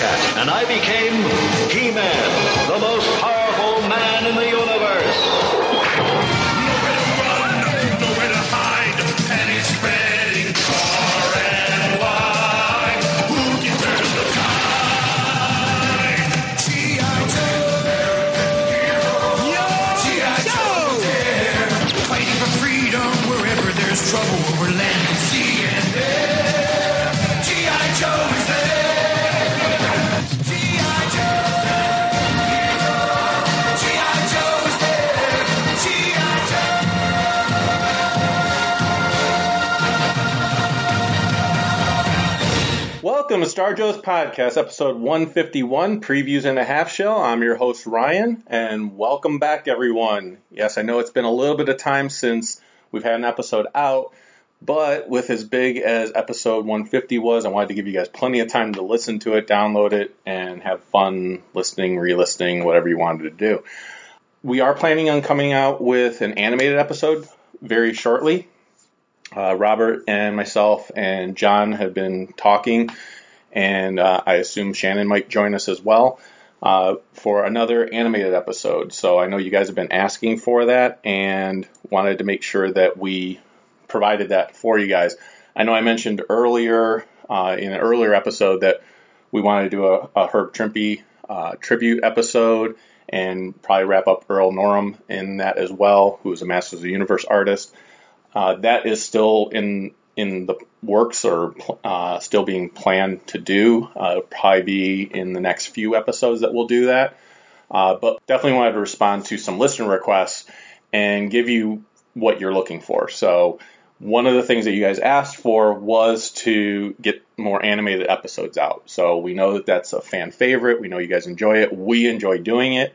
And I became He-Man, Star Joe's podcast, episode 151, Previews and a Half Shell. I'm your host, Ryan, and welcome back, everyone. Yes, I know it's been a little bit of time since we've had an episode out, but with as big as episode 150 was, I wanted to give you guys plenty of time to listen to it, download it, and have fun listening, re listening, whatever you wanted to do. We are planning on coming out with an animated episode very shortly. Uh, Robert and myself and John have been talking, and uh, I assume Shannon might join us as well uh, for another animated episode. So I know you guys have been asking for that, and wanted to make sure that we provided that for you guys. I know I mentioned earlier uh, in an earlier episode that we wanted to do a, a Herb Trimpe uh, tribute episode and probably wrap up Earl Norem in that as well, who is a Masters of the Universe artist. Uh, that is still in in the works or uh, still being planned to do. Uh, it'll probably be in the next few episodes that we'll do that. Uh, but definitely wanted to respond to some listener requests and give you what you're looking for. So one of the things that you guys asked for was to get more animated episodes out. So we know that that's a fan favorite. We know you guys enjoy it. We enjoy doing it.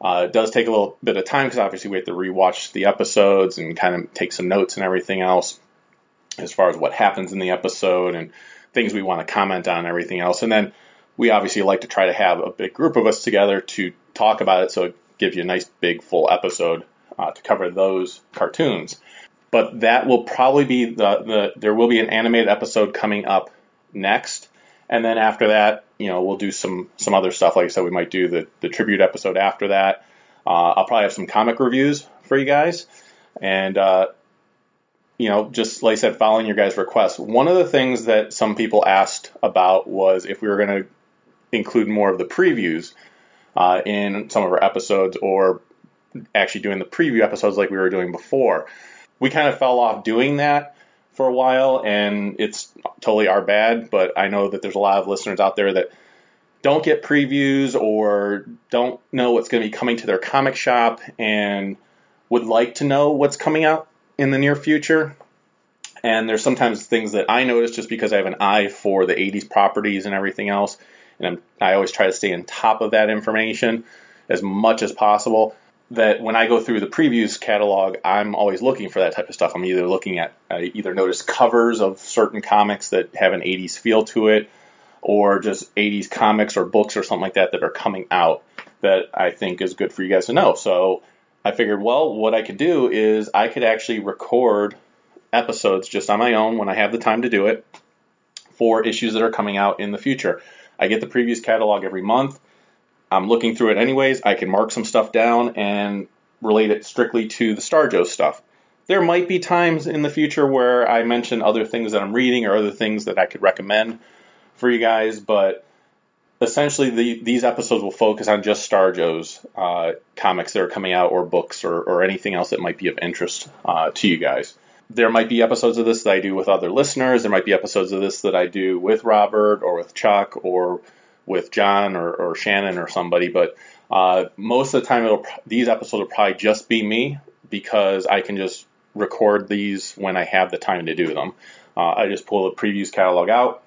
Uh, it does take a little bit of time because obviously we have to rewatch the episodes and kind of take some notes and everything else as far as what happens in the episode and things we want to comment on and everything else. And then we obviously like to try to have a big group of us together to talk about it so it gives you a nice big full episode uh, to cover those cartoons. But that will probably be the, the there will be an animated episode coming up next. And then after that, you know, we'll do some some other stuff. Like I said, we might do the, the tribute episode after that. Uh, I'll probably have some comic reviews for you guys. And uh, you know, just like I said, following your guys' requests. One of the things that some people asked about was if we were going to include more of the previews uh, in some of our episodes, or actually doing the preview episodes like we were doing before. We kind of fell off doing that for a while, and it's totally our bad. But I know that there's a lot of listeners out there that don't get previews or don't know what's going to be coming to their comic shop and would like to know what's coming out in the near future. And there's sometimes things that I notice just because I have an eye for the 80s properties and everything else. And I'm, I always try to stay on top of that information as much as possible. That when I go through the previews catalog, I'm always looking for that type of stuff. I'm either looking at, I either notice covers of certain comics that have an 80s feel to it, or just 80s comics or books or something like that that are coming out that I think is good for you guys to know. So I figured, well, what I could do is I could actually record episodes just on my own when I have the time to do it for issues that are coming out in the future. I get the previous catalog every month. I'm looking through it anyways. I can mark some stuff down and relate it strictly to the Star Joe stuff. there might be times in the future where I mention other things that I'm reading or other things that I could recommend for you guys, but essentially the, these episodes will focus on just Star Joe's uh, comics that are coming out or books or, or anything else that might be of interest uh, to you guys. There might be episodes of this that I do with other listeners. There might be episodes of this that I do with Robert or with Chuck or with John or, or Shannon or somebody. But uh, most of the time, these episodes will probably just be me because I can just record these when I have the time to do them. Uh, I just pull the previews catalog out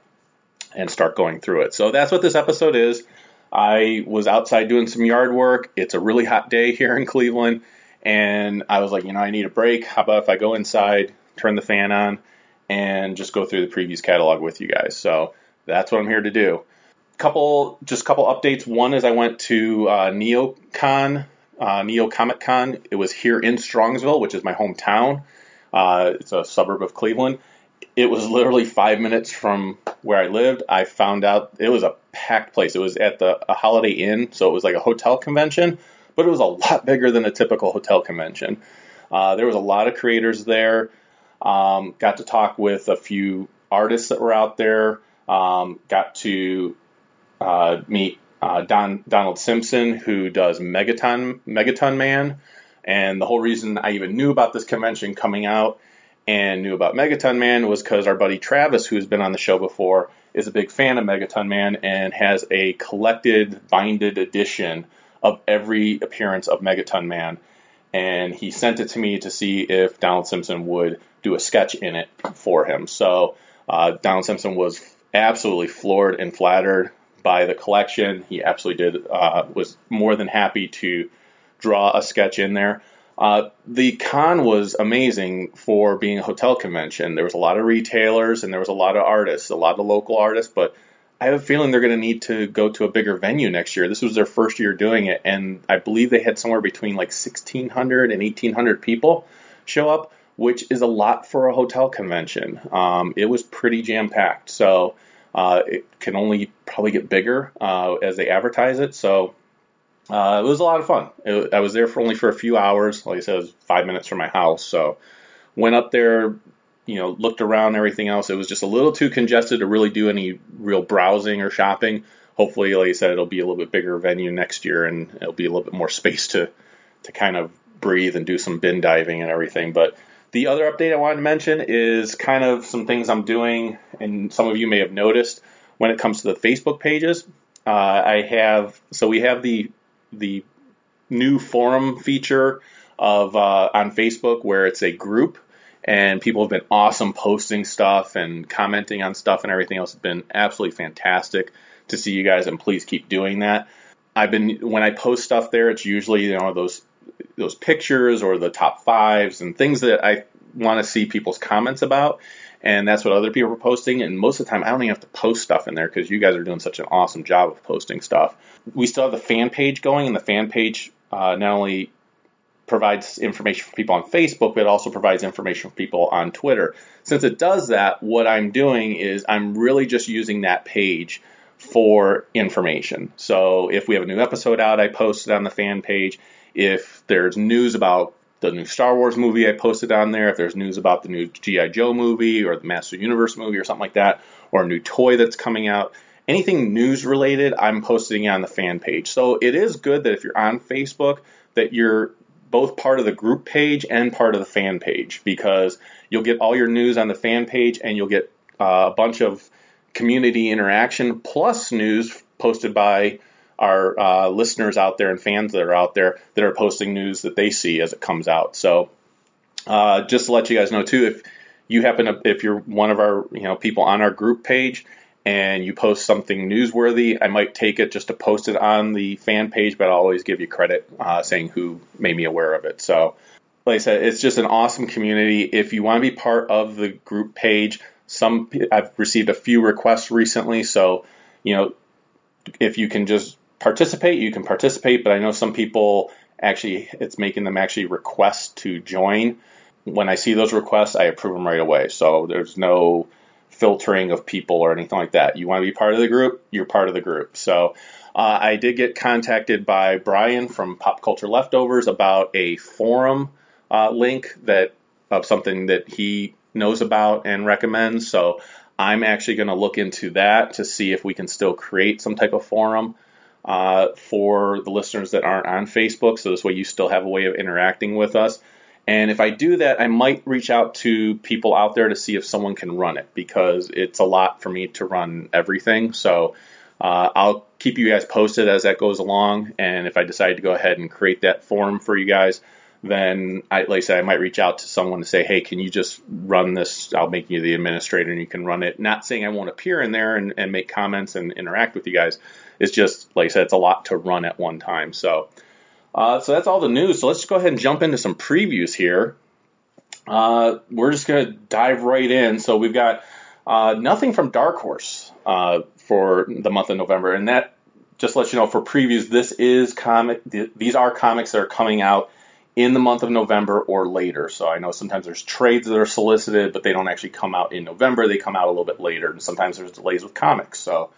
and start going through it. So that's what this episode is. I was outside doing some yard work. It's a really hot day here in Cleveland, and I was like, you know, I need a break. How about if I go inside, turn the fan on, and just go through the previews catalog with you guys? So that's what I'm here to do. Couple, just a couple updates. One is I went to uh, NeoCon, uh, Neo Comic Con. It was here in Strongsville, which is my hometown. Uh, it's a suburb of Cleveland it was literally five minutes from where I lived. I found out it was a packed place. It was at the a Holiday Inn, so it was like a hotel convention, but it was a lot bigger than a typical hotel convention. Uh, there was a lot of creators there. Um, got to talk with a few artists that were out there. Um, got to uh, meet uh, Don Donald Simpson, who does Megaton Megaton Man, and the whole reason I even knew about this convention coming out and knew about Megaton Man was because our buddy Travis, who's been on the show before, is a big fan of Megaton Man and has a collected, binded edition of every appearance of Megaton Man. And he sent it to me to see if Donald Simpson would do a sketch in it for him. So uh, Donald Simpson was absolutely floored and flattered by the collection. He absolutely did uh, was more than happy to draw a sketch in there. Uh, the con was amazing for being a hotel convention. There was a lot of retailers and there was a lot of artists, a lot of local artists, but I have a feeling they're going to need to go to a bigger venue next year. This was their first year doing it, and I believe they had somewhere between like 1,600 and 1,800 people show up, which is a lot for a hotel convention. Um, it was pretty jam packed, so uh, it can only probably get bigger uh, as they advertise it. So uh, it was a lot of fun. It, I was there for only for a few hours. Like I said, it was five minutes from my house. So went up there, you know, looked around everything else. It was just a little too congested to really do any real browsing or shopping. Hopefully, like I said, it'll be a little bit bigger venue next year and it'll be a little bit more space to to kind of breathe and do some bin diving and everything. But the other update I wanted to mention is kind of some things I'm doing, and some of you may have noticed when it comes to the Facebook pages. Uh, I have so we have the the new forum feature of uh, on Facebook where it's a group and people have been awesome posting stuff and commenting on stuff and everything else. It's been absolutely fantastic to see you guys and please keep doing that. I've been when I post stuff there, it's usually you know those those pictures or the top fives and things that I want to see people's comments about and that's what other people are posting. And most of the time, I don't even have to post stuff in there because you guys are doing such an awesome job of posting stuff. We still have the fan page going, and the fan page uh, not only provides information for people on Facebook, but it also provides information for people on Twitter. Since it does that, what I'm doing is I'm really just using that page for information. So if we have a new episode out, I post it on the fan page. If there's news about the new Star Wars movie I posted on there, if there's news about the new G.I. Joe movie or the Master Universe movie or something like that, or a new toy that's coming out, anything news related, I'm posting on the fan page. So it is good that if you're on Facebook, that you're both part of the group page and part of the fan page because you'll get all your news on the fan page and you'll get uh, a bunch of community interaction plus news posted by our uh, listeners out there and fans that are out there that are posting news that they see as it comes out. So uh, just to let you guys know too, if you happen to, if you're one of our you know people on our group page and you post something newsworthy, I might take it just to post it on the fan page, but I'll always give you credit uh, saying who made me aware of it. So like I said, it's just an awesome community. If you want to be part of the group page, some I've received a few requests recently, so you know if you can just participate, you can participate, but I know some people actually, it's making them actually request to join. When I see those requests, I approve them right away. So there's no filtering of people or anything like that. You want to be part of the group, you're part of the group. So uh, I did get contacted by Brian from Pop Culture Leftovers about a forum uh, link that of something that he knows about and recommends. So I'm actually going to look into that to see if we can still create some type of forum uh, for the listeners that aren't on Facebook. So this way you still have a way of interacting with us. And if I do that, I might reach out to people out there to see if someone can run it because it's a lot for me to run everything. So uh, I'll keep you guys posted as that goes along. And if I decide to go ahead and create that form for you guys, then I, like I said, I might reach out to someone to say, hey, can you just run this? I'll make you the administrator and you can run it. Not saying I won't appear in there and, and make comments and interact with you guys. It's just, like I said, it's a lot to run at one time. So, uh, so that's all the news. So let's just go ahead and jump into some previews here. Uh, we're just to dive right in. So we've got uh, nothing from Dark Horse uh, for the month of November, and that just lets you know for previews. This is comic. These are comics that are coming out in the month of November or later. So I know sometimes there's trades that are solicited, but they don't actually come out in November. They come out a little bit later, and sometimes there's delays with comics. So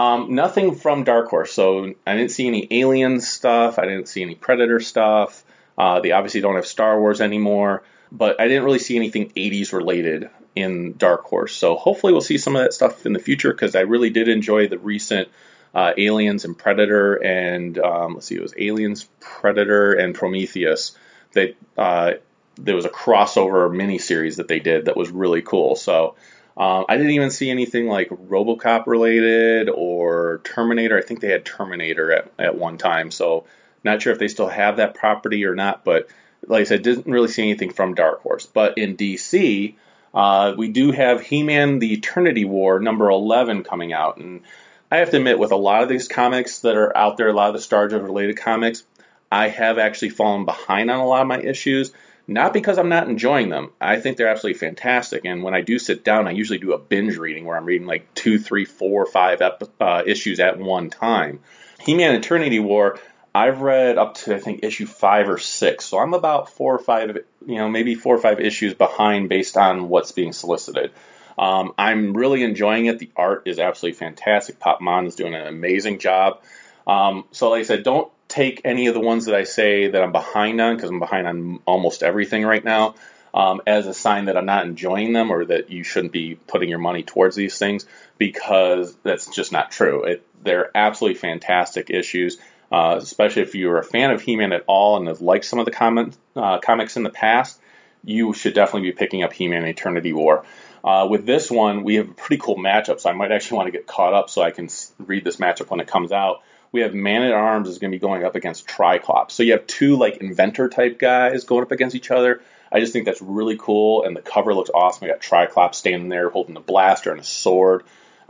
um, nothing from Dark Horse. So I didn't see any Alien stuff. I didn't see any Predator stuff. Uh, they obviously don't have Star Wars anymore, but I didn't really see anything 80s related in Dark Horse. So hopefully we'll see some of that stuff in the future because I really did enjoy the recent uh, Aliens and Predator and um, let's see, it was Aliens, Predator, and Prometheus. They uh, there was a crossover miniseries that they did that was really cool. So um, I didn't even see anything like RoboCop related or Terminator. I think they had Terminator at, at one time. So not sure if they still have that property or not. But like I said, didn't really see anything from Dark Horse. But in DC, uh, we do have He-Man: The Eternity War number 11 coming out, and I have to admit, with a lot of these comics that are out there, a lot of the Star Trek related comics, I have actually fallen behind on a lot of my issues. Not because I'm not enjoying them. I think they're absolutely fantastic. And when I do sit down, I usually do a binge reading where I'm reading like two, three, four, five ep- uh, issues at one time. He-Man Eternity War, I've read up to I think issue five or six, so I'm about four or five, you know, maybe four or five issues behind based on what's being solicited. Um, I'm really enjoying it. The art is absolutely fantastic. Pop Mhan is doing an amazing job. Um, so, like I said, don't take any of the ones that I say that I'm behind on, because I'm behind on almost everything right now, um, as a sign that I'm not enjoying them or that you shouldn't be putting your money towards these things, because that's just not true. It, they're absolutely fantastic issues. Uh, especially if you're a fan of He-Man at all and have liked some of the comment, uh, comics in the past, you should definitely be picking up He-Man Eternity War. Uh, with this one, we have a pretty cool matchup, so I might actually want to get caught up so I can read this matchup when it comes out we have Man at Arms is going to be going up against Tri-Klops. So you have two like inventor type guys going up against each other. I just think that's really cool, and the cover looks awesome. We got Tri-Klops standing there holding a blaster and a sword.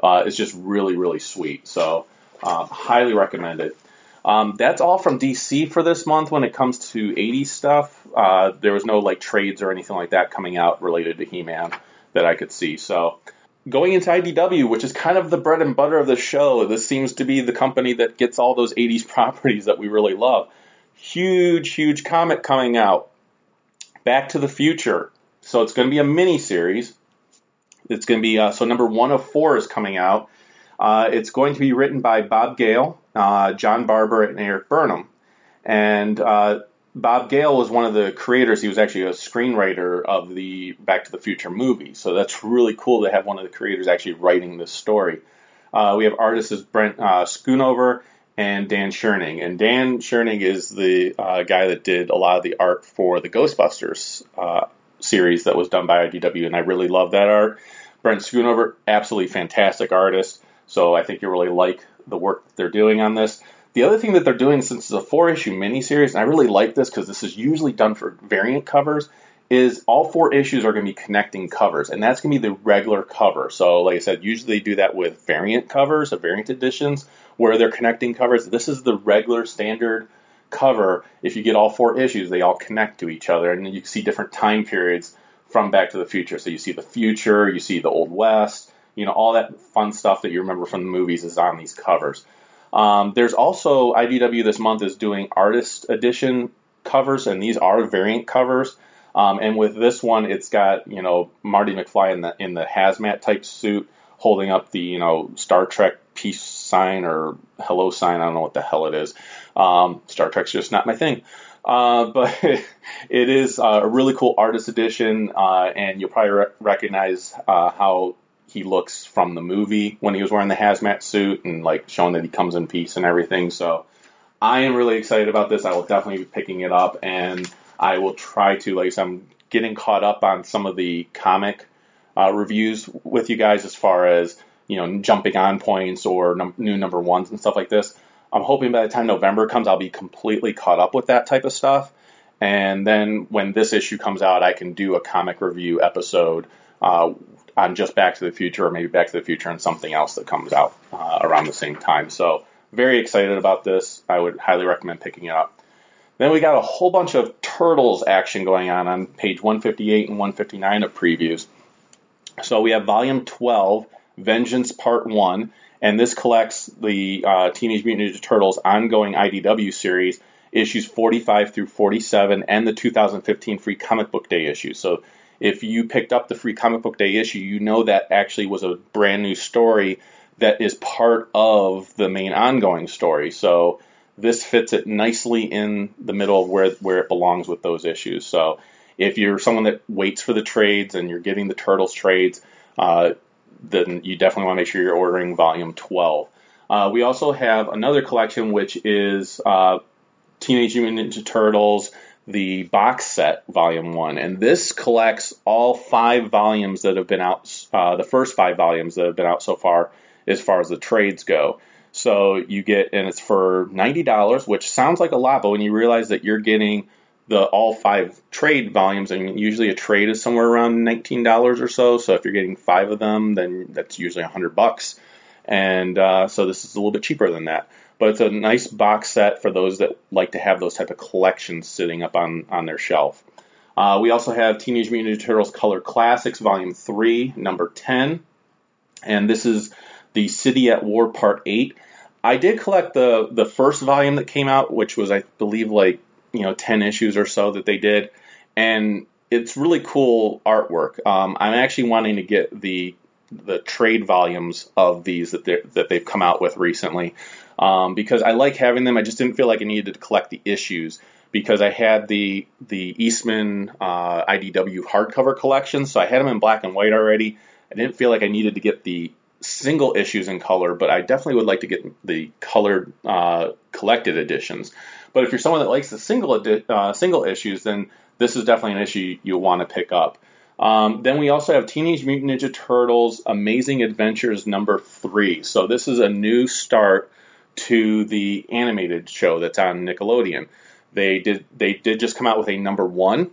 Uh, it's just really, really sweet. So um, highly recommend it. Um, that's all from DC for this month when it comes to 80s stuff. Uh, there was no like trades or anything like that coming out related to He-Man that I could see. So going into IDW, which is kind of the bread and butter of the show, this seems to be the company that gets all those 80s properties that we really love. Huge, huge comic coming out. Back to the Future. So it's going to be a mini series. It's going to be, uh, so number one of four is coming out. Uh, it's going to be written by Bob Gale, uh, John Barber, and Erik Burnham. And uh, Bob Gale was one of the creators. He was actually a screenwriter of the Back to the Future movie. So that's really cool to have one of the creators actually writing this story. Uh, we have artists as Brent uh, Schoonover and Dan Schoening. And Dan Schoening is the uh, guy that did a lot of the art for the Ghostbusters uh, series that was done by IDW, and I really love that art. Brent Schoonover, absolutely fantastic artist. So I think you really like the work that they're doing on this. The other thing that they're doing, since it's a four issue miniseries, and I really like this because this is usually done for variant covers, is all four issues are going to be connecting covers, and that's going to be the regular cover. So, like I said, usually they do that with variant covers, or variant editions, where they're connecting covers. This is the regular standard cover. If you get all four issues, they all connect to each other, and you see different time periods from Back to the Future. So you see the future, you see the Old West, you know, all that fun stuff that you remember from the movies is on these covers. Um, there's also IDW this month is doing artist edition covers, and these are variant covers. Um, and with this one, it's got you know Marty McFly in the in the hazmat type suit, holding up the you know Star Trek peace sign or hello sign. I don't know what the hell it is. Um, Star Trek's just not my thing. Uh, but it is uh, a really cool artist edition, uh, and you'll probably re- recognize uh, how he looks from the movie when he was wearing the hazmat suit and like showing that he comes in peace and everything. So I am really excited about this. I will definitely be picking it up, and I will try to, like I'm getting caught up on some of the comic uh, reviews with you guys as far as you know jumping on points or num- new number ones and stuff like this. I'm hoping by the time November comes, I'll be completely caught up with that type of stuff. And then when this issue comes out, I can do a comic review episode uh, on just Back to the Future or maybe Back to the Future and something else that comes out uh, around the same time. So very excited about this. I would highly recommend picking it up. Then we got a whole bunch of Turtles action going on on page 158 and 159 of previews. So we have volume 12, Vengeance Part 1, and this collects the uh, Teenage Mutant Ninja Turtles ongoing IDW series, issues 45 through 47, and the 2015 Free Comic Book Day issue. So if you picked up the Free Comic Book Day issue, you know that actually was a brand new story that is part of the main ongoing story. So this fits it nicely in the middle of where where it belongs with those issues. So if you're someone that waits for the trades and you're getting the Turtles trades, uh, then you definitely want to make sure you're ordering volume 12. Uh, we also have another collection which is uh, Teenage Mutant Ninja Turtles, the box set, volume one, and this collects all five volumes that have been out, uh, the first five volumes that have been out so far, as far as the trades go. So you get, and it's for ninety dollars, which sounds like a lot, but when you realize that you're getting the all five trade volumes, and usually a trade is somewhere around nineteen dollars or so. So if you're getting five of them, then that's usually a hundred bucks, and uh, so this is a little bit cheaper than that. But it's a nice box set for those that like to have those type of collections sitting up on on their shelf. Uh, we also have Teenage Mutant Ninja Turtles Color Classics Volume Three, Number Ten, and this is the City at War Part Eight. I did collect the the first volume that came out, which was I believe like you know ten issues or so that they did, and it's really cool artwork. Um, I'm actually wanting to get the the trade volumes of these that that they've come out with recently um, because I like having them. I just didn't feel like I needed to collect the issues because I had the the Eastman uh, IDW hardcover collection, so I had them in black and white already. I didn't feel like I needed to get the single issues in color, but I definitely would like to get the colored uh, collected editions. But if you're someone that likes the single uh, single issues, then this is definitely an issue you'll want to pick up. Um, then we also have Teenage Mutant Ninja Turtles Amazing Adventures number three. So this is a new start to the animated show that's on Nickelodeon. They did they did just come out with a number one,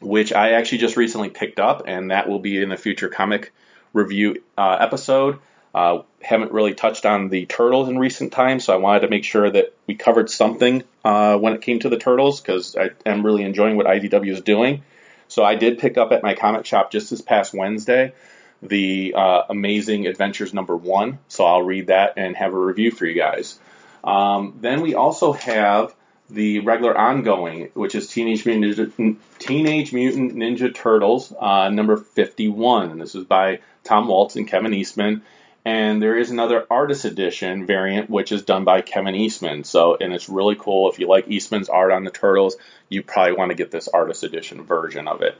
which I actually just recently picked up, and that will be in a future comic review uh, episode. Uh, haven't really touched on the turtles in recent times, so I wanted to make sure that we covered something uh, when it came to the turtles because I am really enjoying what IDW is doing. So I did pick up at my comic shop just this past Wednesday the uh, Amazing Adventures number one, so I'll read that and have a review for you guys. Um, then we also have the regular ongoing, which is Teenage Mutant Ninja, Teenage Mutant Ninja Turtles uh, number 51. And this is by Tom Waltz and Kevin Eastman. And there is another artist edition variant, which is done by Kevin Eastman. So, and it's really cool. If you like Eastman's art on the Turtles, you probably want to get this artist edition version of it.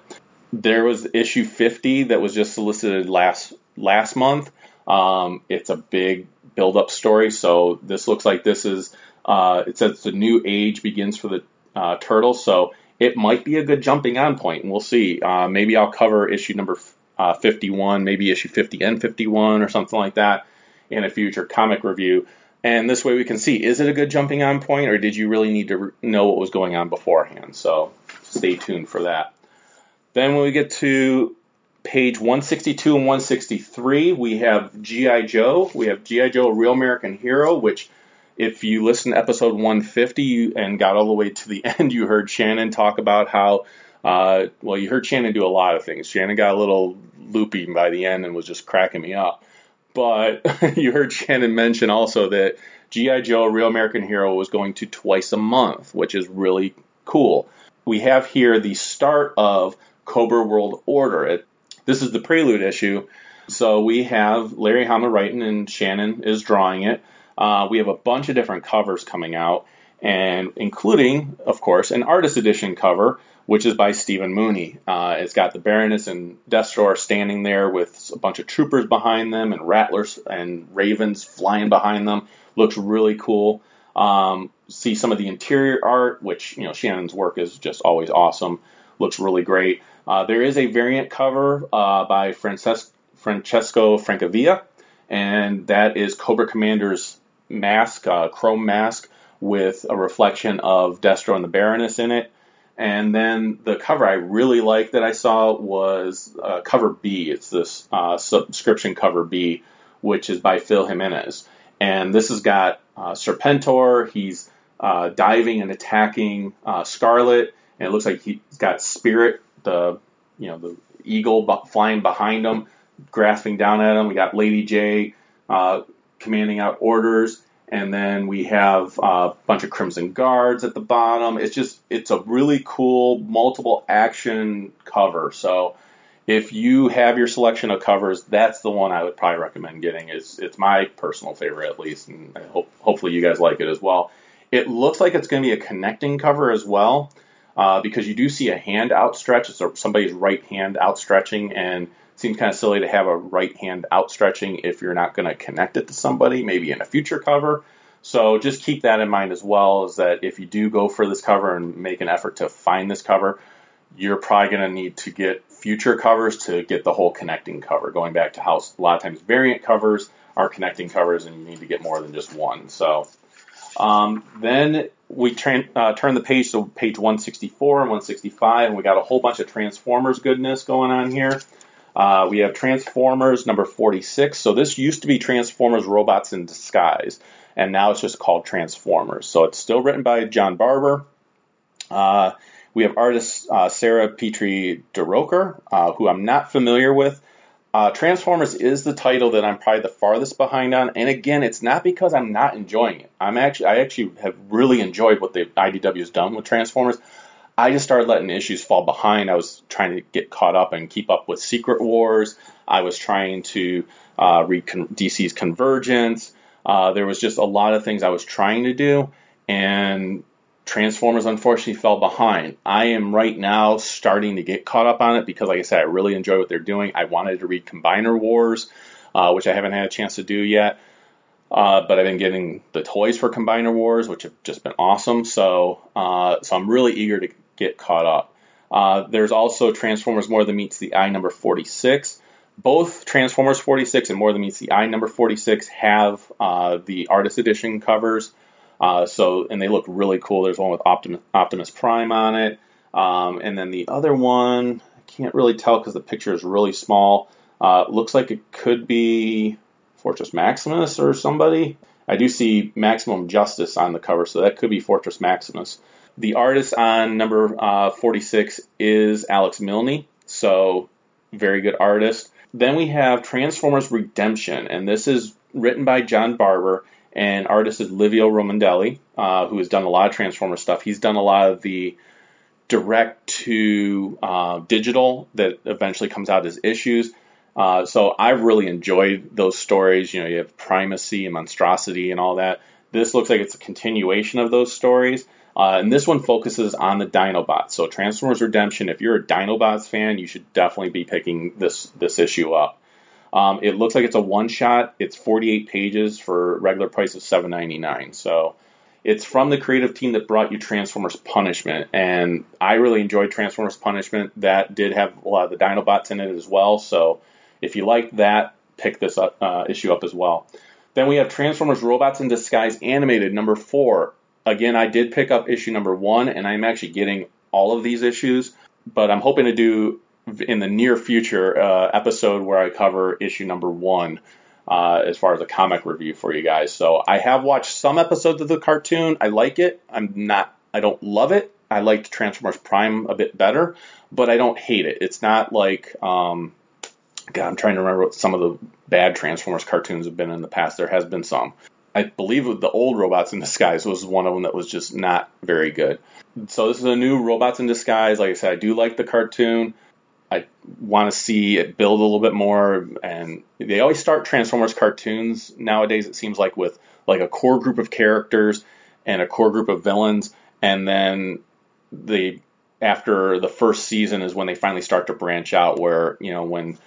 There was issue 50 that was just solicited last last month. Um, it's a big build-up story. So this looks like this is. Uh, it says the new age begins for the uh, Turtles. So it might be a good jumping on point, and we'll see. Uh, maybe I'll cover issue number uh, 51, maybe issue 50 and 51 or something like that in a future comic review. And this way we can see is it a good jumping on point, or did you really need to re- know what was going on beforehand? So stay tuned for that. Then when we get to page 162 and 163, we have G.I. Joe. We have G.I. Joe, Real American Hero, which if you listen to episode 150 and got all the way to the end, you heard Shannon talk about how, uh, well, you heard Shannon do a lot of things. Shannon got a little loopy by the end and was just cracking me up. But you heard Shannon mention also that G.I. Joe, Real American Hero, was going to twice a month, which is really cool. We have here the start of Cobra World Order. It, this is the prelude issue. So we have Larry Hama writing and Shannon is drawing it. Uh, we have a bunch of different covers coming out, and including, of course, an artist edition cover, which is by Stephen Mooney. Uh, it's got the Baroness and Destro standing there with a bunch of troopers behind them and rattlers and ravens flying behind them. Looks really cool. Um, see some of the interior art, which you know Shannon's work is just always awesome. Looks really great. Uh, there is a variant cover uh, by Frances- Francesco Francavilla, and that is Cobra Commander's mask, uh, chrome mask, with a reflection of Destro and the Baroness in it. And then the cover I really liked that I saw was uh, cover B. It's this uh, subscription cover B, which is by Phil Jimenez. And this has got uh, Serpentor. He's uh, diving and attacking uh, Scarlett, and it looks like he's got Spirit, the you know the eagle flying behind him, grasping down at him. We got Lady Jaye uh, commanding out orders, and then we have a bunch of Crimson Guards at the bottom. It's just it's a really cool multiple action cover. So if you have your selection of covers, that's the one I would probably recommend getting. It's it's my personal favorite at least, and I hope hopefully you guys like it as well. It looks like it's going to be a connecting cover as well, uh, because you do see a hand outstretched. It's somebody's right hand outstretching, and seems kind of silly to have a right hand outstretching if you're not going to connect it to somebody, maybe in a future cover. So just keep that in mind as well. Is that if you do go for this cover and make an effort to find this cover, you're probably going to need to get future covers to get the whole connecting cover. Going back to how a lot of times variant covers are connecting covers, and you need to get more than just one. So um, then we tra- uh, turn the page to page 164 and 165, and we got a whole bunch of Transformers goodness going on here. Uh, we have Transformers number 46. So this used to be Transformers Robots in Disguise, and now it's just called Transformers. So it's still written by John Barber. Uh, we have artist uh, Sarah Petrie DeRoker, uh, who I'm not familiar with. Uh, Transformers is the title that I'm probably the farthest behind on, and again, it's not because I'm not enjoying it. I'm actually, I actually have really enjoyed what the IDW has done with Transformers. I just started letting issues fall behind. I was trying to get caught up and keep up with Secret Wars. I was trying to uh, read con- DC's Convergence. Uh, there was just a lot of things I was trying to do, and Transformers unfortunately fell behind. I am right now starting to get caught up on it because, like I said, I really enjoy what they're doing. I wanted to read Combiner Wars, uh, which I haven't had a chance to do yet. Uh, but I've been getting the toys for Combiner Wars, which have just been awesome. So, uh, so I'm really eager to get caught up. Uh, there's also Transformers More Than Meets the Eye number 46. Both Transformers 46 and More Than Meets the Eye number 46 have uh, the artist edition covers. Uh, so and they look really cool. There's one with Optimus, Optimus Prime on it, um, and then the other one I can't really tell because the picture is really small. Uh, looks like it could be Fortress Maximus or somebody. I do see Maximum Justice on the cover, so that could be Fortress Maximus. The artist on number uh, 46 is Alex Milne, so very good artist. Then we have Transformers Redemption, and this is written by John Barber, and artist is Livio Ramondelli, uh, who has done a lot of Transformers stuff. He's done a lot of the direct to uh, digital that eventually comes out as issues. Uh, so I've really enjoyed those stories. You know, you have primacy and monstrosity and all that. This looks like it's a continuation of those stories. Uh, and this one focuses on the Dinobots. So Transformers Redemption, if you're a Dinobots fan, you should definitely be picking this this issue up. Um, it looks like it's a one shot. It's 48 pages for regular price of 7.99. So it's from the creative team that brought you Transformers Punishment, and I really enjoyed Transformers Punishment. That did have a lot of the Dinobots in it as well. So if you like that, pick this up, uh, issue up as well. Then we have Transformers Robots in Disguise Animated number four again, I did pick up issue number one, and I'm actually getting all of these issues, but I'm hoping to do in the near future uh, episode where I cover issue number one. Uh, as far as a comic review for you guys, so I have watched some episodes of the cartoon. I like it. I'm not. I don't love it. I liked Transformers Prime a bit better, but I don't hate it. It's not like um, God. I'm trying to remember what some of the bad Transformers cartoons have been in the past. There has been some, I believe the old Robots in Disguise was one of them that was just not very good. So this is a new Robots in Disguise. Like I said, I do like the cartoon. I want to see it build a little bit more, and they always start Transformers cartoons nowadays. It seems like with like a core group of characters, and a core group of villains, and then the after the first season is when they finally start to branch out. Where you know when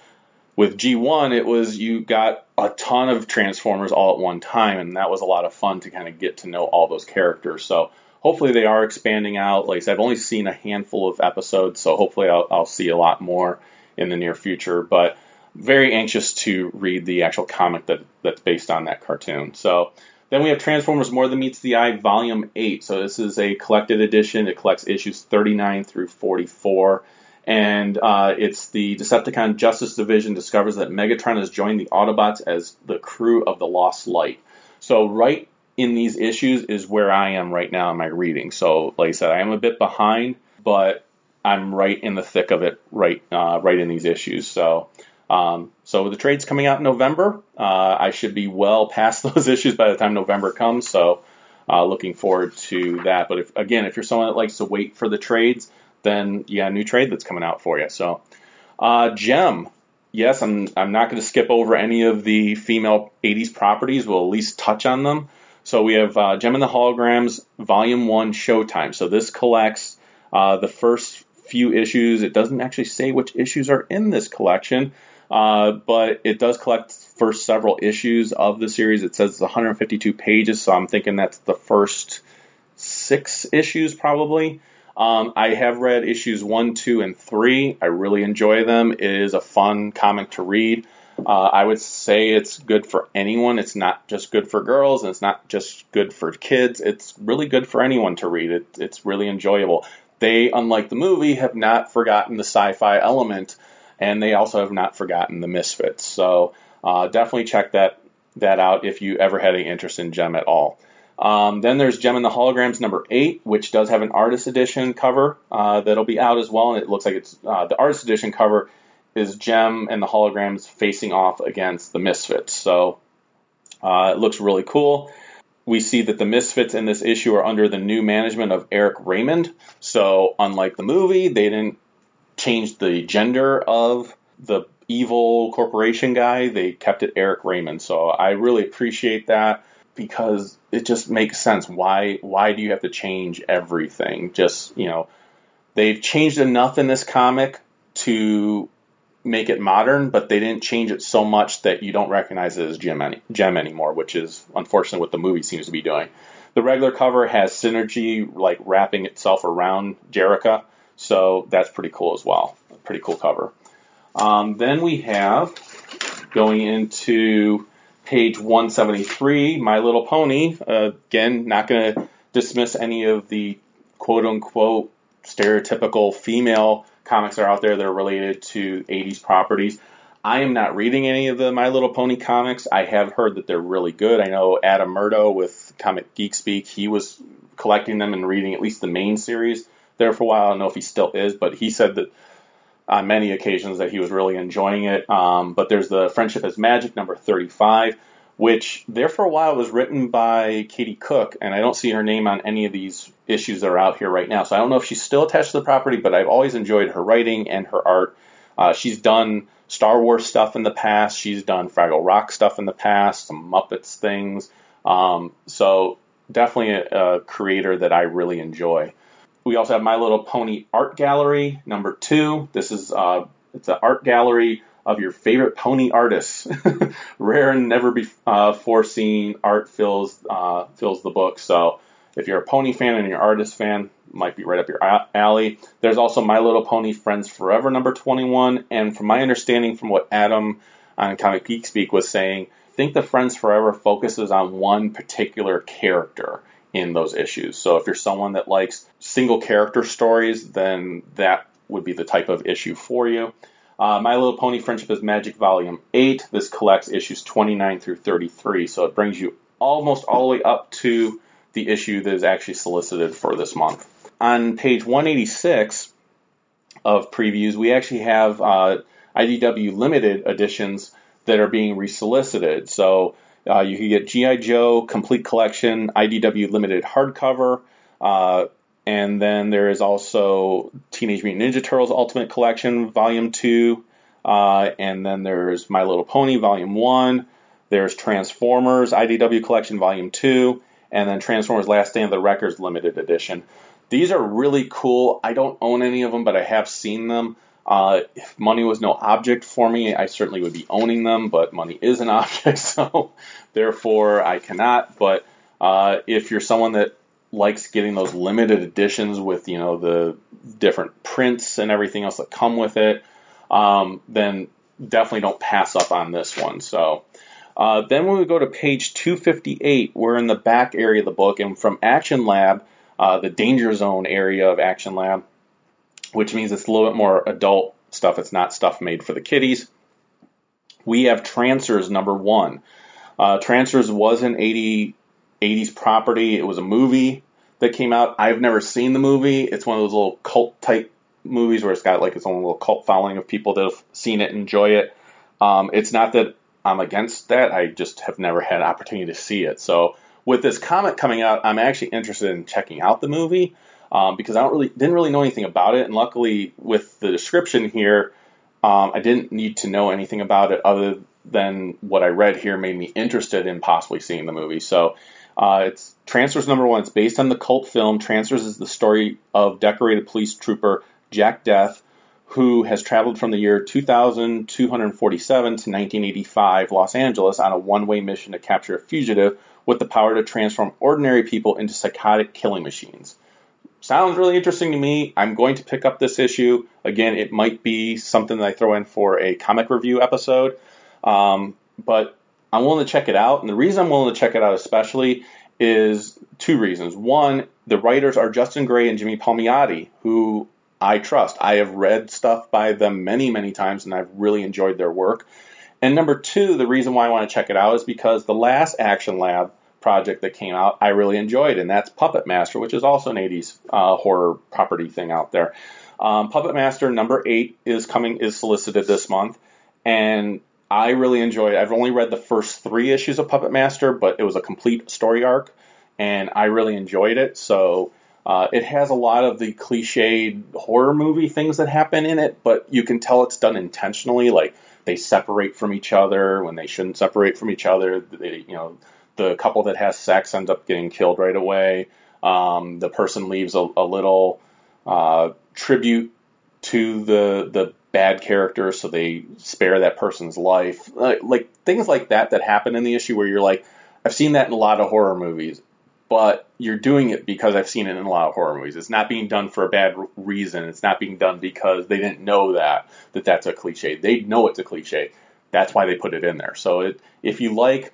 with G1 it was you got a ton of Transformers all at one time, and that was a lot of fun to kind of get to know all those characters. So hopefully they are expanding out. Like I said, I've only seen a handful of episodes, so hopefully I'll, I'll see a lot more in the near future. But very anxious to read the actual comic that that's based on that cartoon. So then we have Transformers More Than Meets the Eye Volume 8. So this is a collected edition. It collects issues 39 through 44. And uh, it's the Decepticon Justice Division discovers that Megatron has joined the Autobots as the crew of the Lost Light. So right in these issues is where I am right now in my reading. So like I said, I am a bit behind, but I'm right in the thick of it, right, uh, right in these issues. So, um, so the trade's coming out in November. Uh, I should be well past those issues by the time November comes. So, uh, looking forward to that. But if, again, if you're someone that likes to wait for the trades, then a new trade that's coming out for you. So, uh, Jem. Yes, I'm. I'm not going to skip over any of the female '80s properties. We'll at least touch on them. So we have uh, Jem and the Holograms, Volume One, Showtime. So this collects uh, the first few issues. It doesn't actually say which issues are in this collection, uh, but it does collect first several issues of the series. It says it's 152 pages, so I'm thinking that's the first six issues probably. Um, I have read issues one, two, and three. I really enjoy them. It is a fun comic to read. Uh, I would say it's good for anyone. It's not just good for girls, and it's not just good for kids. It's really good for anyone to read. It, it's really enjoyable. They, unlike the movie, have not forgotten the sci-fi element, and they also have not forgotten the misfits. So uh, definitely check that that out if you ever had any interest in Jem at all. Um, then there's Jem and the Holograms number eight, which does have an artist edition cover uh, that'll be out as well, and it looks like it's uh, the artist edition cover is Jem and the Holograms facing off against the Misfits. So uh, it looks really cool. We see that the Misfits in this issue are under the new management of Eric Raymond. So unlike the movie, they didn't change the gender of the evil corporation guy. They kept it Eric Raymond. So I really appreciate that because it just makes sense. Why why do you have to change everything? Just you know, they've changed enough in this comic to make it modern, but they didn't change it so much that you don't recognize it as Jem, any, Jem anymore, which is unfortunately what the movie seems to be doing. The regular cover has synergy like wrapping itself around Jerrica, so that's pretty cool as well. Pretty cool cover. Um, then we have going into page 173, My Little Pony. Uh, again, not going to dismiss any of the quote unquote stereotypical female comics are out there that are related to 80s properties. I am not reading any of the My Little Pony comics. I have heard that they're really good. I know Adam Murdough with Comic Geek Speak, he was collecting them and reading at least the main series there for a while. I don't know if he still is, but he said that on many occasions that he was really enjoying it. Um, but there's the Friendship is Magic number 35, which there for a while was written by Katie Cook, and I don't see her name on any of these issues that are out here right now. So I don't know if she's still attached to the property, but I've always enjoyed her writing and her art. Uh, she's done Star Wars stuff in the past. She's done Fraggle Rock stuff in the past, some Muppets things. Um, so definitely a, a creator that I really enjoy. We also have My Little Pony Art Gallery number two. This is uh, it's an art gallery of your favorite pony artists. Rare and never before uh, seen art fills uh, fills the book. So if you're a pony fan and you're an artist fan, might be right up your alley. There's also My Little Pony Friends Forever number 21, and from my understanding, from what Adam on Comic Geek Speak was saying, I think the Friends Forever focuses on one particular character in those issues. So if you're someone that likes single character stories, then that would be the type of issue for you. Uh, My Little Pony Friendship is Magic Volume 8. This collects issues 29 through 33, so it brings you almost all the way up to the issue that is actually solicited for this month. On page 186 of previews, we actually have uh, IDW limited editions that are being resolicited. So uh, you can get G.I. Joe Complete Collection IDW limited hardcover. Uh, and then there is also Teenage Mutant Ninja Turtles Ultimate Collection Volume 2. Uh, and then there's My Little Pony Volume 1. There's Transformers IDW Collection Volume 2. and then Transformers Last Stand of the Wreckers limited edition. These are really cool. I don't own any of them, but I have seen them. Uh, if money was no object for me, I certainly would be owning them, but money is an object, so therefore I cannot. But uh, if you're someone that likes getting those limited editions with you know the different prints and everything else that come with it, um, then definitely don't pass up on this one. So. Uh, then when we go to page 258, we're in the back area of the book, and from Action Lab, uh, the Danger Zone area of Action Lab, which means it's a little bit more adult stuff. It's not stuff made for the kiddies. We have Trancers number one. Uh, Trancers was an 80, 80s property. It was a movie that came out. I've never seen the movie. It's one of those little cult type movies where it's got like its own little cult following of people that have seen it enjoy it. Um, it's not that I'm against that. I just have never had an opportunity to see it. So with this comic coming out, I'm actually interested in checking out the movie um, because I don't really didn't really know anything about it, and luckily with the description here, um, I didn't need to know anything about it other than what I read here made me interested in possibly seeing the movie. So. Uh, it's Trancers number one. It's based on the cult film. Trancers is the story of decorated police trooper Jack Deth, who has traveled from the year 2247 to 1985 Los Angeles on a one-way mission to capture a fugitive with the power to transform ordinary people into psychotic killing machines. Sounds really interesting to me. I'm going to pick up this issue. Again, it might be something that I throw in for a comic review episode, um, but I'm willing to check it out. And the reason I'm willing to check it out, especially, is two reasons. One, the writers are Justin Gray and Jimmy Palmiotti, who I trust. I have read stuff by them many, many times, and I've really enjoyed their work. And number two, the reason why I want to check it out is because the last Action Lab project that came out, I really enjoyed, and that's Puppet Master, which is also an 80s uh, horror property thing out there. Um, Puppet Master number eight is coming is solicited this month, and I really enjoyed. it. I've only read the first three issues of Puppet Master, but it was a complete story arc, and I really enjoyed it. So. Uh, it has a lot of the cliched horror movie things that happen in it, but you can tell it's done intentionally. Like they separate from each other when they shouldn't separate from each other. They, you know, the couple that has sex ends up getting killed right away. Um, the person leaves a, a little uh, tribute to the the bad character, so they spare that person's life. Like, like things like that that happen in the issue where you're like, I've seen that in a lot of horror movies, but you're doing it because I've seen it in a lot of horror movies. It's not being done for a bad reason. It's not being done because they didn't know that that that's a cliche. They know it's a cliche. That's why they put it in there. So it, if you like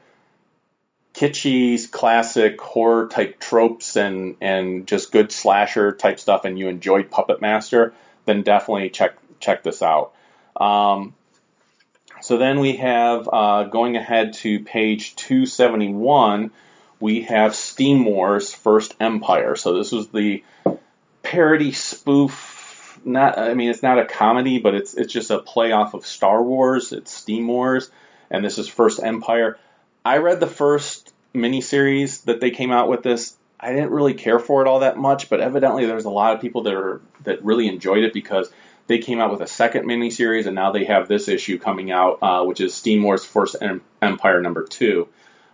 kitschy, classic horror type tropes and and just good slasher type stuff, and you enjoyed Puppet Master, then definitely check check this out. Um, so then we have uh, going ahead to page 271 we have Steam Wars First Empire. So this was the parody spoof. Not, I mean, it's not a comedy, but it's it's just a play off of Star Wars. It's Steam Wars, and this is First Empire. I read the first miniseries that they came out with this. I didn't really care for it all that much, but evidently there's a lot of people that are that really enjoyed it because they came out with a second miniseries, and now they have this issue coming out, uh, which is Steam Wars First Empire number two.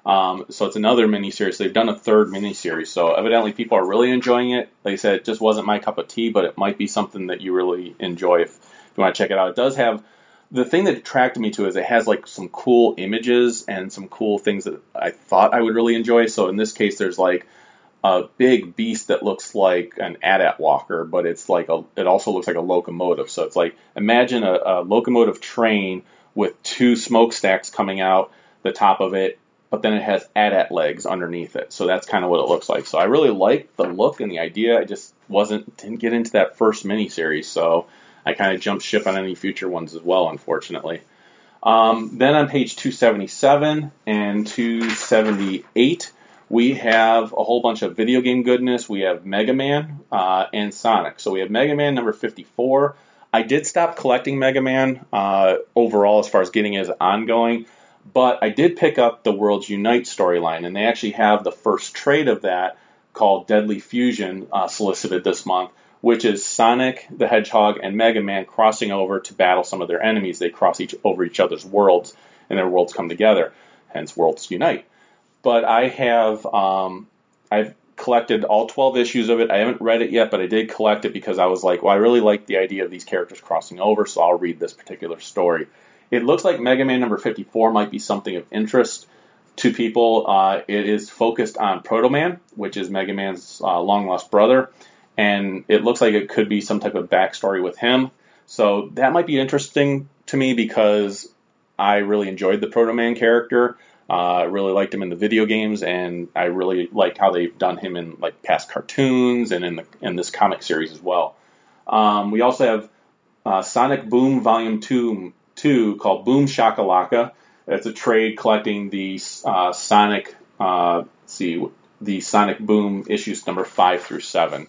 Um, so it's another miniseries. They've done a third miniseries. So evidently people are really enjoying it. Like I said, it just wasn't my cup of tea, but it might be something that you really enjoy if, if you want to check it out. It does have the thing that attracted me to it is it has like some cool images and some cool things that I thought I would really enjoy. So in this case, there's like a big beast that looks like an AT-AT walker, but it's like a, it also looks like a locomotive. So it's like imagine a, a locomotive train with two smokestacks coming out the top of it but then it has AT-AT legs underneath it. So that's kind of what it looks like. So I really like the look and the idea. I just wasn't didn't get into that first miniseries, so I kind of jumped ship on any future ones as well, unfortunately. Um, then on page 277 and 278, we have a whole bunch of video game goodness. We have Mega Man uh, and Sonic. So we have Mega Man number 54. I did stop collecting Mega Man uh, overall as far as getting as ongoing. But I did pick up the Worlds Unite storyline, and they actually have the first trade of that called Deadly Fusion uh, solicited this month, which is Sonic the Hedgehog and Mega Man crossing over to battle some of their enemies. They cross each over each other's worlds, and their worlds come together. Hence, Worlds Unite. But I have um, I've collected all 12 issues of it. I haven't read it yet, but I did collect it because I was like, well, I really like the idea of these characters crossing over, so I'll read this particular story. It looks like Mega Man number 54 might be something of interest to people. Uh, it is focused on Proto Man, which is Mega Man's uh, long lost brother, and it looks like it could be some type of backstory with him. So that might be interesting to me because I really enjoyed the Proto Man character. Uh, I really liked him in the video games, and I really like how they've done him in like past cartoons and in the in this comic series as well. Um, we also have uh, Sonic Boom Volume Two, two called Boom Shakalaka. It's a trade collecting the uh, Sonic. Uh, see the Sonic Boom issues number five through seven.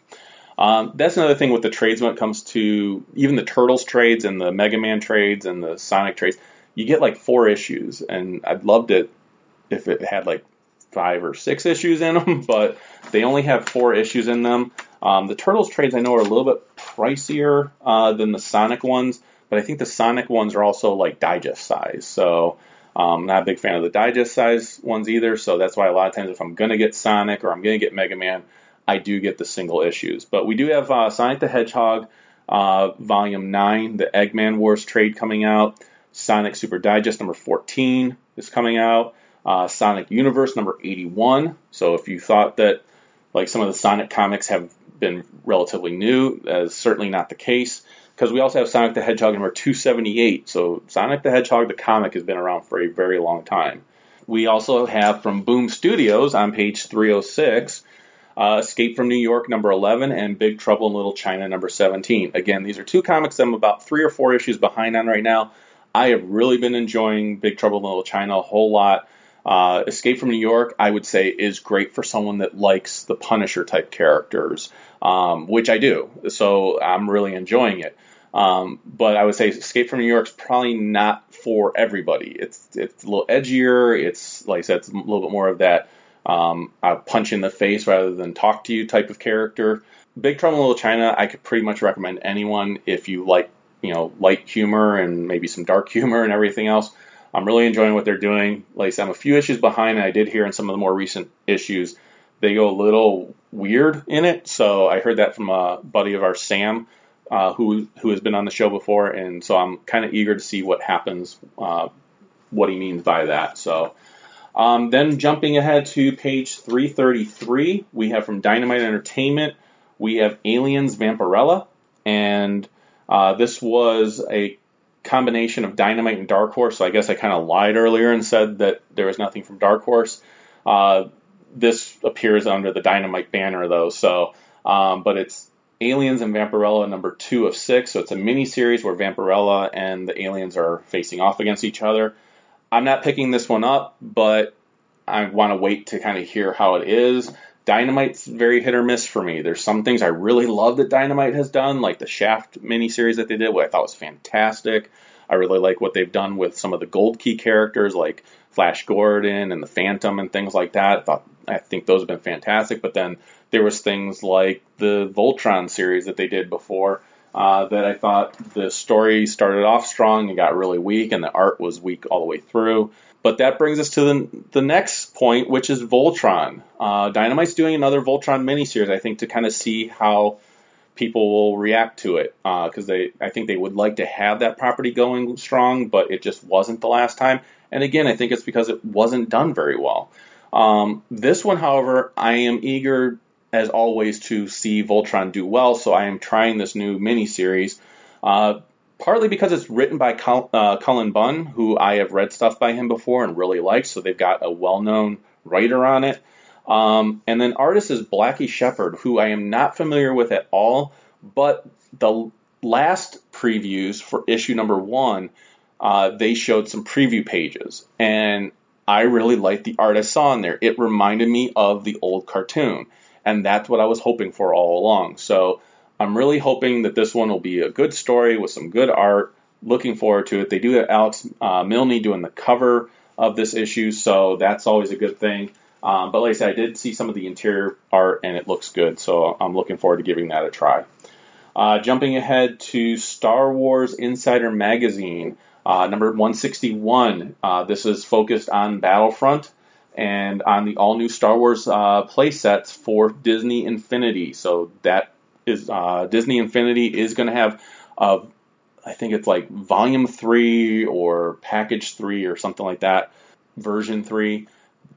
Um, that's another thing with the trades when it comes to even the Turtles trades and the Mega Man trades and the Sonic trades. You get like four issues, and I'd loved it if it had like five or six issues in them, but they only have four issues in them. Um, the Turtles trades I know are a little bit pricier uh, than the Sonic ones, but I think the Sonic ones are also like digest size. So um, I'm not a big fan of the digest size ones either. So that's why a lot of times if I'm gonna get Sonic or I'm gonna get Mega Man, I do get the single issues. But we do have uh, Sonic the Hedgehog uh, Volume 9, the Eggman Wars trade coming out. Sonic Super Digest number 14 is coming out. Uh, Sonic Universe number 81. So if you thought that like some of the Sonic comics have been relatively new, that is certainly not the case. Because we also have Sonic the Hedgehog number 278. So Sonic the Hedgehog, the comic, has been around for a very long time. We also have from Boom Studios on page 306 uh, Escape from New York, number 11, and Big Trouble in Little China, number 17. Again, these are two comics I'm about three or four issues behind on right now. I have really been enjoying Big Trouble in Little China a whole lot. Uh, Escape from New York, I would say, is great for someone that likes the Punisher type characters, um, which I do. So I'm really enjoying it. Um, but I would say Escape from New York is probably not for everybody. It's it's a little edgier. It's like I said, it's a little bit more of that um, a punch in the face rather than talk to you type of character. Big Trouble in Little China, I could pretty much recommend anyone if you like, you know, light humor and maybe some dark humor and everything else. I'm really enjoying what they're doing. Like I said, I'm a few issues behind, and I did hear in some of the more recent issues they go a little weird in it. So I heard that from a buddy of ours, Sam, uh, who who has been on the show before, and so I'm kind of eager to see what happens, uh, what he means by that. So um, then jumping ahead to page 333, we have from Dynamite Entertainment, we have Aliens Vampirella, and uh, this was a combination of Dynamite and Dark Horse. So I guess I kind of lied earlier and said that there was nothing from Dark Horse. Uh, this appears under the Dynamite banner though, so um, but it's Aliens and Vampirella number two of six. So it's a mini series where Vampirella and the aliens are facing off against each other. I'm not picking this one up, but I want to wait to kind of hear how it is. Dynamite's very hit or miss for me. There's some things I really love that Dynamite has done, like the Shaft miniseries that they did, what I thought was fantastic. I really like what they've done with some of the Gold Key characters, like Flash Gordon and the Phantom and things like that. I thought I think those have been fantastic. But then there was things like the Voltron series that they did before uh, that I thought the story started off strong and got really weak, and the art was weak all the way through. But that brings us to the, the next point, which is Voltron. Uh, Dynamite's doing another Voltron miniseries, I think, to kind of see how people will react to it because uh, they I think they would like to have that property going strong, but it just wasn't the last time. And again, I think it's because it wasn't done very well. Um, this one, however, I am eager as always, to see Voltron do well. So I am trying this new mini series, uh, partly because it's written by Col- uh, Cullen Bunn, who I have read stuff by him before and really like. So they've got a well-known writer on it. Um, and then artist is Blacky Shepherd, who I am not familiar with at all, but the last previews for issue number one, uh, they showed some preview pages, and I really liked the art I saw in there. It reminded me of the old cartoon and that's what I was hoping for all along. So I'm really hoping that this one will be a good story with some good art. Looking forward to it. They do have Alex uh, Milne doing the cover of this issue, so that's always a good thing. Um, but like I said, I did see some of the interior art and it looks good, so I'm looking forward to giving that a try. Uh, jumping ahead to Star Wars Insider Magazine, uh, number 161. Uh, this is focused on Battlefront and on the all new Star Wars uh, play sets for Disney Infinity. So that is uh, Disney Infinity is going to have, uh, I think it's like Volume Three or Package Three or something like that, Version Three.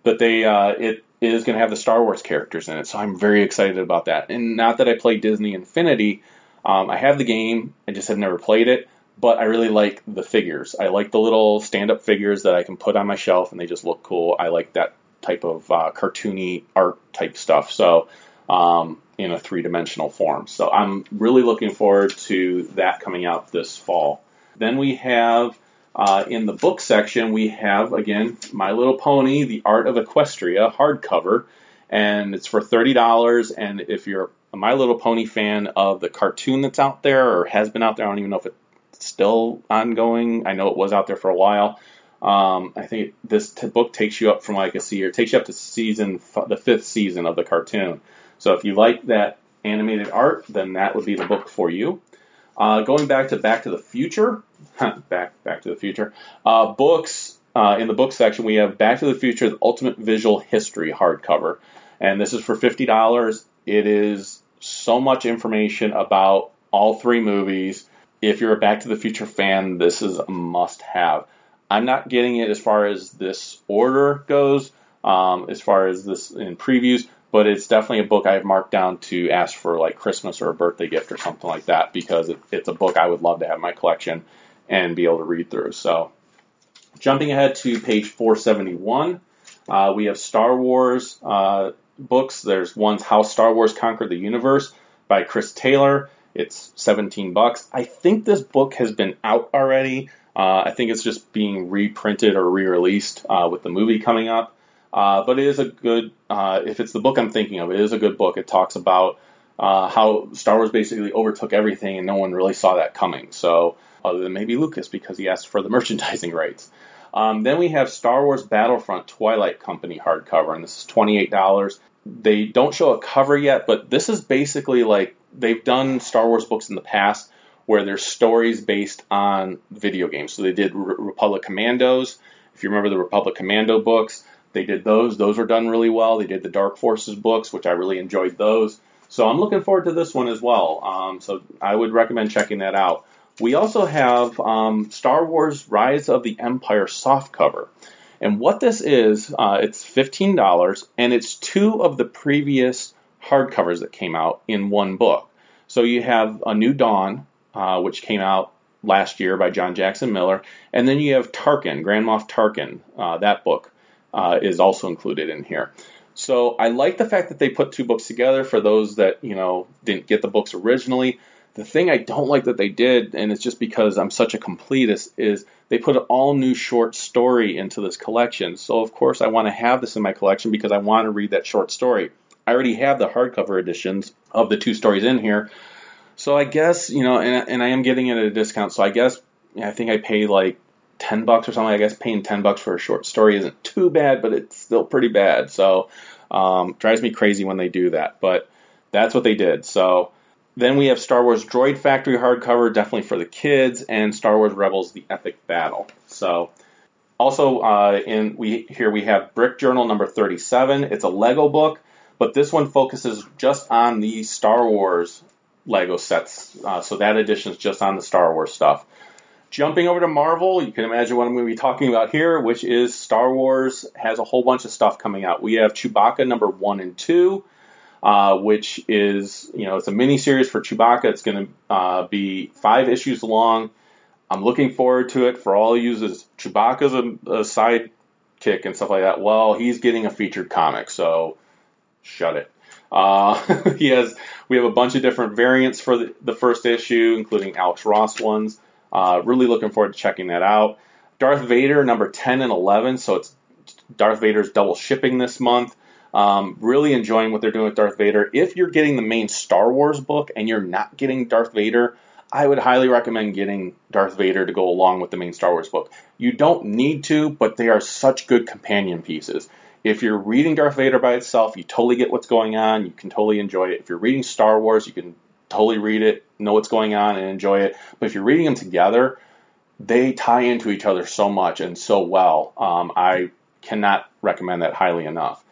But they uh, it is going to have the Star Wars characters in it, so I'm very excited about that. And not that I play Disney Infinity, um, I have the game, I just have never played it. But I really like the figures. I like the little stand-up figures that I can put on my shelf, and they just look cool. I like that type of uh, cartoony art type stuff. So um, in a three-dimensional form. So I'm really looking forward to that coming out this fall. Then we have uh, in the book section, we have again My Little Pony: The Art of Equestria hardcover, and it's for thirty dollars. And if you're a My Little Pony fan of the cartoon that's out there or has been out there, I don't even know if it's still ongoing. I know it was out there for a while. Um, I think this t- book takes you up from like a year, takes you up to season f- the fifth season of the cartoon. So if you like that animated art, then that would be the book for you. Uh, going back to Back to the Future, back Back to the Future uh, books. Uh, in the book section, we have Back to the Future: The Ultimate Visual History hardcover, and this is for fifty dollars. It is so much information about all three movies. If you're a Back to the Future fan, this is a must-have. I'm not getting it as far as this order goes, um, as far as this in previews, but it's definitely a book I've marked down to ask for like Christmas or a birthday gift or something like that because it, it's a book I would love to have in my collection and be able to read through. So, jumping ahead to page 471, uh, we have Star Wars uh, books. There's one's How Star Wars Conquered the Universe by Chris Taylor. It's 17 bucks. I think this book has been out already. Uh, I think it's just being reprinted or re-released uh, with the movie coming up. Uh, but it is a good, uh, if it's the book I'm thinking of, it is a good book. It talks about uh, how Star Wars basically overtook everything and no one really saw that coming. So, other than maybe Lucas because he asked for the merchandising rights. Um, then we have Star Wars Battlefront Twilight Company hardcover, and this is $28. They don't show a cover yet, but this is basically like they've done Star Wars books in the past where there's stories based on video games. So they did Re- Republic Commandos. If you remember the Republic Commando books, they did those. Those were done really well. They did the Dark Forces books, which I really enjoyed those. So I'm looking forward to this one as well. Um, so I would recommend checking that out. We also have um, Star Wars Rise of the Empire softcover. And what this is, uh, it's $15, and it's two of the previous hardcovers that came out in one book. So you have A New Dawn, uh, which came out last year by John Jackson Miller, and then you have Tarkin, Grand Moff Tarkin. Uh, that book uh, is also included in here. So I like the fact that they put two books together for those that you know didn't get the books originally. The thing I don't like that they did, and it's just because I'm such a completist, is they put an all new short story into this collection. So of course I want to have this in my collection because I want to read that short story. I already have the hardcover editions of the two stories in here. So I guess, you know, and, and I am getting it at a discount. So I guess I think I pay like 10 bucks or something. I guess paying 10 bucks for a short story isn't too bad, but it's still pretty bad. So um, drives me crazy when they do that. But that's what they did. So then we have Star Wars Droid Factory hardcover, definitely for the kids, and Star Wars Rebels: The Epic Battle. So also uh, in we here we have Brick Journal number 37. It's a Lego book, but this one focuses just on the Star Wars Lego sets. Uh, so that edition is just on the Star Wars stuff. Jumping over to Marvel, you can imagine what I'm going to be talking about here, which is Star Wars has a whole bunch of stuff coming out. We have Chewbacca number one and two, uh, which is, you know, it's a mini series for Chewbacca. It's going to uh, be five issues long. I'm looking forward to it for all users. Chewbacca's a, a sidekick and stuff like that. Well, he's getting a featured comic, so shut it. Uh, he has. We have a bunch of different variants for the, the first issue, including Alex Ross ones. Uh, really looking forward to checking that out. Darth Vader number 10 and 11, so it's Darth Vader's double shipping this month. Um, really enjoying what they're doing with Darth Vader. If you're getting the main Star Wars book and you're not getting Darth Vader, I would highly recommend getting Darth Vader to go along with the main Star Wars book. You don't need to, but they are such good companion pieces. If you're reading Darth Vader by itself, you totally get what's going on. You can totally enjoy it. If you're reading Star Wars, you can totally read it, know what's going on, and enjoy it. But if you're reading them together, they tie into each other so much and so well. Um, I cannot recommend that highly enough.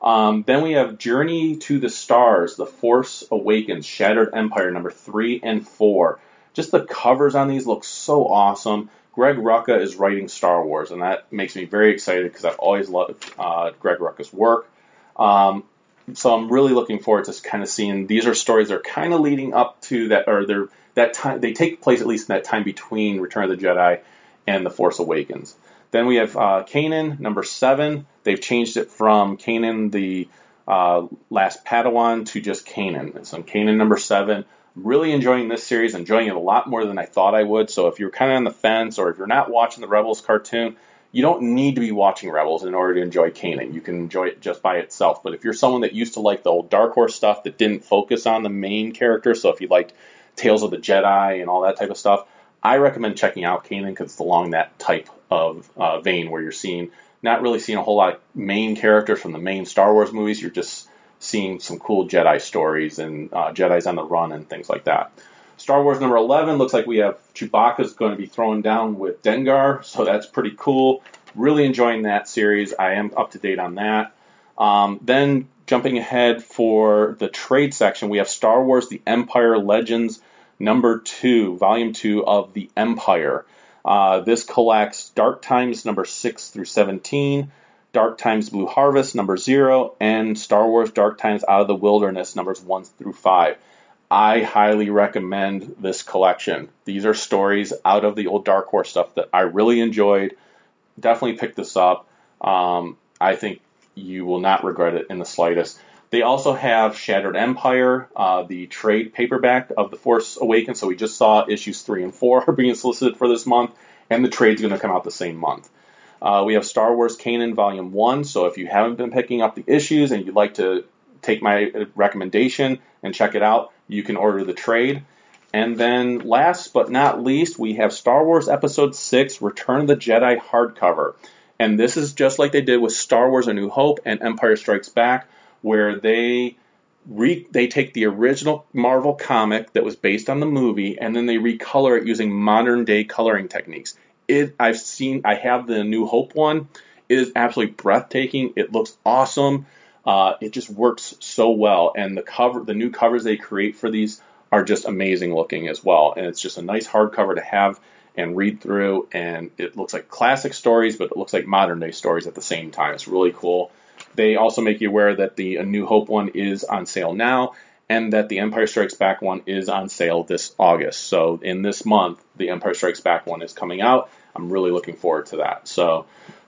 Um, then we have Journey to the Stars, The Force Awakens, Shattered Empire, number three and four. Just the covers on these look so awesome. Greg Rucka is writing Star Wars, and that makes me very excited because I've always loved uh, Greg Rucka's work. Um, so I'm really looking forward to kind of seeing these are stories that are kind of leading up to that, or they're that time they take place at least in that time between Return of the Jedi and The Force Awakens. Then we have uh, Kanan, number seven. They've changed it from Kanan, the uh, last Padawan, to just Kanan. So Kanan, number seven. Really enjoying this series, enjoying it a lot more than I thought I would. So if you're kind of on the fence, or if you're not watching the Rebels cartoon, you don't need to be watching Rebels in order to enjoy Kanan. You can enjoy it just by itself. But if you're someone that used to like the old Dark Horse stuff that didn't focus on the main character, so if you liked Tales of the Jedi and all that type of stuff, I recommend checking out Kanan because it's along that type of uh, vein where you're seeing not really seeing a whole lot of main characters from the main Star Wars movies. You're just seeing some cool Jedi stories and uh, Jedi's on the run and things like that. Star Wars number 11 looks like we have Chewbacca's going to be thrown down with Dengar, so that's pretty cool. Really enjoying that series. I am up to date on that. Um, then jumping ahead for the trade section, we have Star Wars: The Empire Legends number two, volume two of The Empire. Uh, this collects Dark Times number six through 17, Dark Times Blue Harvest number zero, and Star Wars Dark Times Out of the Wilderness numbers one through five. I highly recommend this collection. These are stories out of the old Dark Horse stuff that I really enjoyed. Definitely pick this up. Um, I think you will not regret it in the slightest. They also have Shattered Empire, uh, the trade paperback of The Force Awakens. So we just saw issues three and four are being solicited for this month, and the trade's going to come out the same month. Uh, we have Star Wars Kanan Volume 1. So if you haven't been picking up the issues and you'd like to take my recommendation and check it out, you can order the trade. And then last but not least, we have Star Wars Episode 6 Return of the Jedi hardcover. And this is just like they did with Star Wars A New Hope and Empire Strikes Back, where they re- they take the original Marvel comic that was based on the movie and then they recolor it using modern day coloring techniques. It I've seen I have the New Hope one. It is absolutely breathtaking. It looks awesome. Uh, it just works so well, and the cover, the new covers they create for these are just amazing looking as well. And it's just a nice hardcover to have and read through. And it looks like classic stories, but it looks like modern day stories at the same time. It's really cool. They also make you aware that the A New Hope one is on sale now, and that the Empire Strikes Back one is on sale this August. So in this month, the Empire Strikes Back one is coming out. I'm really looking forward to that. So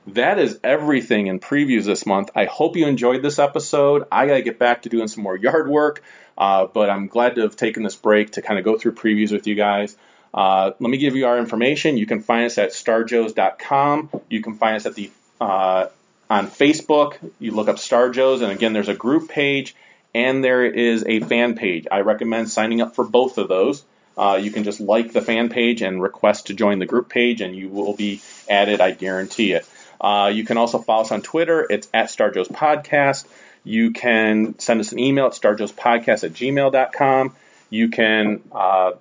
that is everything in previews this month. I hope you enjoyed this episode. I got to get back to doing some more yard work, uh, but I'm glad to have taken this break to kind of go through previews with you guys. Uh, let me give you our information. You can find us at starjoes.com. You can find us at the uh, on Facebook. You look up Starjoes, and again, there's a group page and there is a fan page. I recommend signing up for both of those. Uh, you can just like the fan page and request to join the group page, and you will be added. I guarantee it. Uh, you can also follow us on Twitter. It's at StarJoes Podcast. You can send us an email at starjoespodcast at gmail.com. You can uh,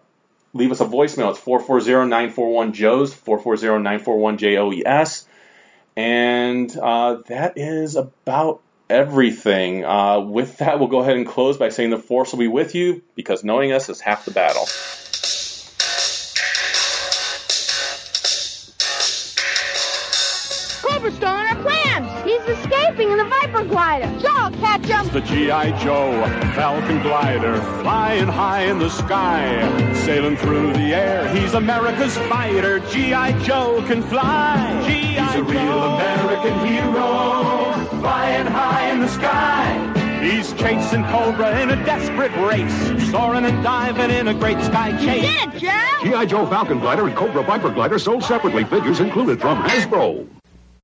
leave us a voicemail. It's 440-941-JOES, 440-941-JOES. And uh, that is about everything. Uh, with that, we'll go ahead and close by saying the Force will be with you because knowing us is half the battle. Clover's our plans. He's escaping in the Viper glider. Joe, catch. The G.I. Joe Falcon Glider, flying high in the sky, sailing through the air. He's America's fighter. G.I. Joe can fly. He's a real American hero, flying high in the sky. He's chasing Cobra in a desperate race, soaring and diving in a great sky chase. Did it, Joe? G.I. Joe Falcon Glider and Cobra Viper Glider sold separately. Figures included from Hasbro.